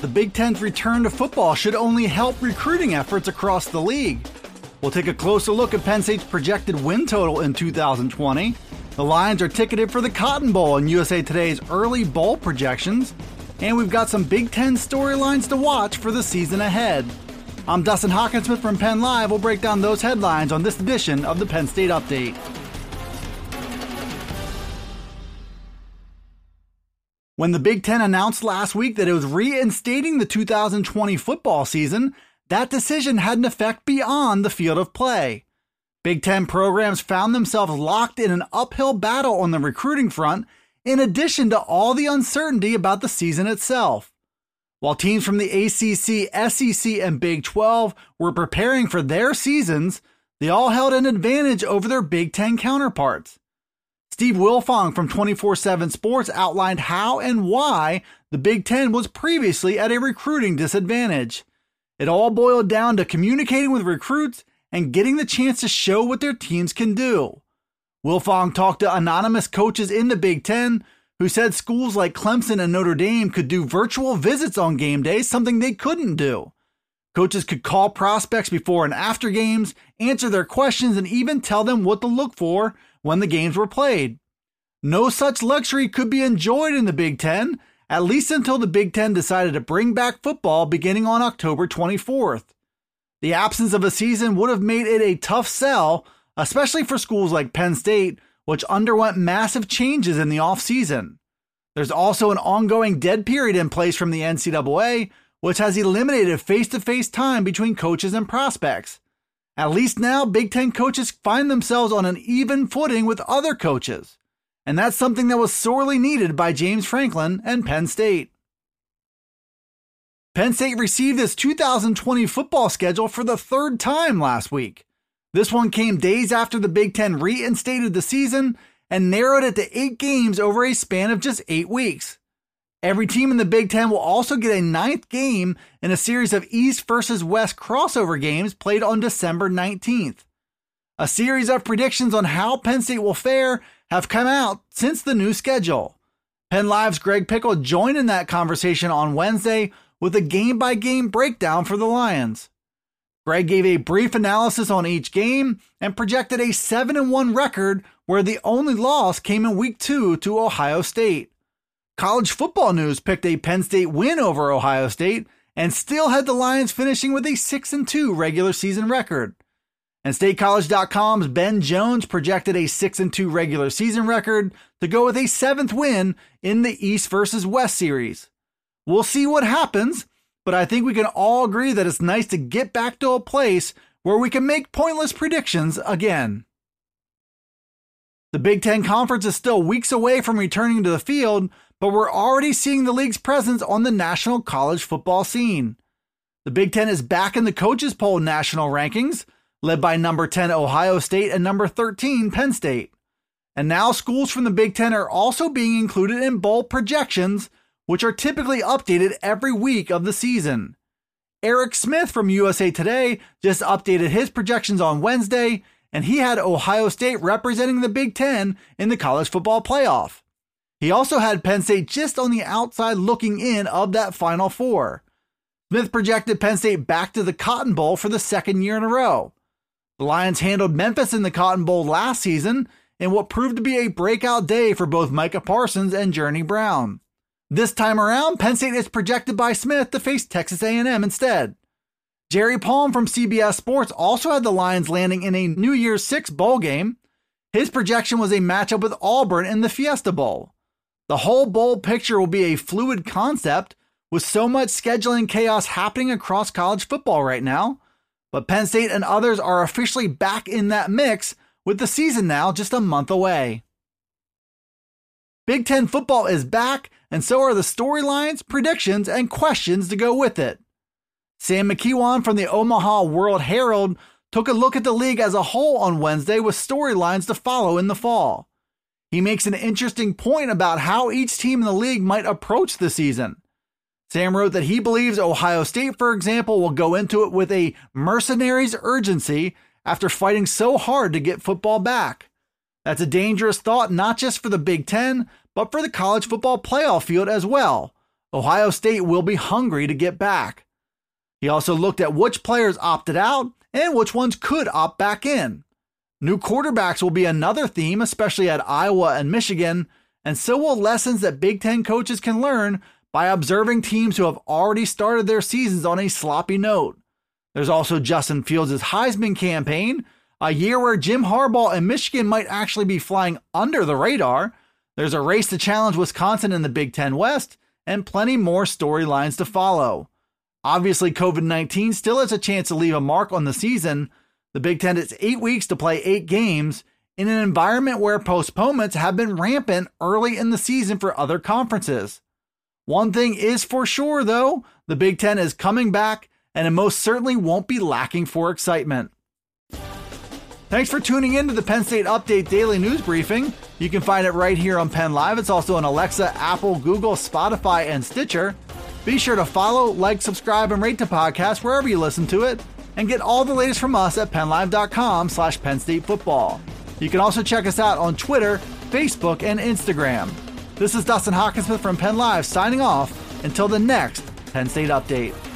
The Big Ten's return to football should only help recruiting efforts across the league. We'll take a closer look at Penn State's projected win total in 2020. The Lions are ticketed for the Cotton Bowl in USA Today's early bowl projections. And we've got some Big Ten storylines to watch for the season ahead. I'm Dustin Hockensmith from Penn Live. We'll break down those headlines on this edition of the Penn State Update. When the Big Ten announced last week that it was reinstating the 2020 football season, that decision had an effect beyond the field of play. Big Ten programs found themselves locked in an uphill battle on the recruiting front, in addition to all the uncertainty about the season itself. While teams from the ACC, SEC, and Big 12 were preparing for their seasons, they all held an advantage over their Big Ten counterparts. Steve Wilfong from 24 7 Sports outlined how and why the Big Ten was previously at a recruiting disadvantage. It all boiled down to communicating with recruits and getting the chance to show what their teams can do. Wilfong talked to anonymous coaches in the Big Ten who said schools like Clemson and Notre Dame could do virtual visits on game days, something they couldn't do. Coaches could call prospects before and after games, answer their questions, and even tell them what to look for when the games were played. No such luxury could be enjoyed in the Big Ten, at least until the Big Ten decided to bring back football beginning on October 24th. The absence of a season would have made it a tough sell, especially for schools like Penn State, which underwent massive changes in the offseason. There's also an ongoing dead period in place from the NCAA, which has eliminated face to face time between coaches and prospects. At least now, Big Ten coaches find themselves on an even footing with other coaches. And that's something that was sorely needed by James Franklin and Penn State. Penn State received its 2020 football schedule for the third time last week. This one came days after the Big Ten reinstated the season and narrowed it to eight games over a span of just eight weeks. Every team in the Big Ten will also get a ninth game in a series of East versus West crossover games played on December 19th. A series of predictions on how Penn State will fare have come out since the new schedule. Penn Live's Greg Pickel joined in that conversation on Wednesday with a game by game breakdown for the Lions. Greg gave a brief analysis on each game and projected a 7 1 record where the only loss came in week 2 to Ohio State. College Football News picked a Penn State win over Ohio State and still had the Lions finishing with a 6 and 2 regular season record. And StateCollege.com's Ben Jones projected a 6 and 2 regular season record to go with a seventh win in the East versus West series. We'll see what happens, but I think we can all agree that it's nice to get back to a place where we can make pointless predictions again. The Big Ten Conference is still weeks away from returning to the field, but we're already seeing the league's presence on the national college football scene. The Big Ten is back in the coaches poll national rankings, led by number 10 Ohio State and number 13 Penn State. And now schools from the Big Ten are also being included in bowl projections, which are typically updated every week of the season. Erick Smith from USA Today just updated his projections on Wednesday, and he had Ohio State representing the Big Ten in the college football playoff. He also had Penn State just on the outside looking in of that Final Four. Smith projected Penn State back to the Cotton Bowl for the second year in a row. The Lions handled Memphis in the Cotton Bowl last season in what proved to be a breakout day for both Micah Parsons and Journey Brown. This time around, Penn State is projected by Smith to face Texas A&M instead. Jerry Palm from CBS Sports also had the Lions landing in a New Year's Six bowl game. His projection was a matchup with Auburn in the Fiesta Bowl. The whole bowl picture will be a fluid concept with so much scheduling chaos happening across college football right now. But Penn State and others are officially back in that mix with the season now just a month away. Big Ten football is back, and so are the storylines, predictions, and questions to go with it. Sam McKeon from the Omaha World Herald took a look at the league as a whole on Wednesday with storylines to follow in the fall. He makes an interesting point about how each team in the league might approach the season. Sam wrote that he believes Ohio State, for example, will go into it with a mercenaries urgency after fighting so hard to get football back. That's a dangerous thought, not just for the Big Ten, but for the college football playoff field as well. Ohio State will be hungry to get back. He also looked at which players opted out and which ones could opt back in. New quarterbacks will be another theme, especially at Iowa and Michigan, and so will lessons that Big Ten coaches can learn by observing teams who have already started their seasons on a sloppy note. There's also Justin Fields' Heisman campaign, a year where Jim Harbaugh and Michigan might actually be flying under the radar. There's a race to challenge Wisconsin in the Big Ten West, and plenty more storylines to follow. Obviously, COVID 19 still has a chance to leave a mark on the season. The Big Ten has eight weeks to play eight games in an environment where postponements have been rampant early in the season for other conferences. One thing is for sure, though the Big Ten is coming back, and it most certainly won't be lacking for excitement. Thanks for tuning in to the Penn State Update Daily News Briefing. You can find it right here on Penn Live. It's also on Alexa, Apple, Google, Spotify, and Stitcher. Be sure to follow, like, subscribe, and rate the podcast wherever you listen to it, and get all the latest from us at PennLive.com slash Penn State Football. You can also check us out on Twitter, Facebook, and Instagram. This is Dustin Hockensmith from Penn Live signing off until the next Penn State Update.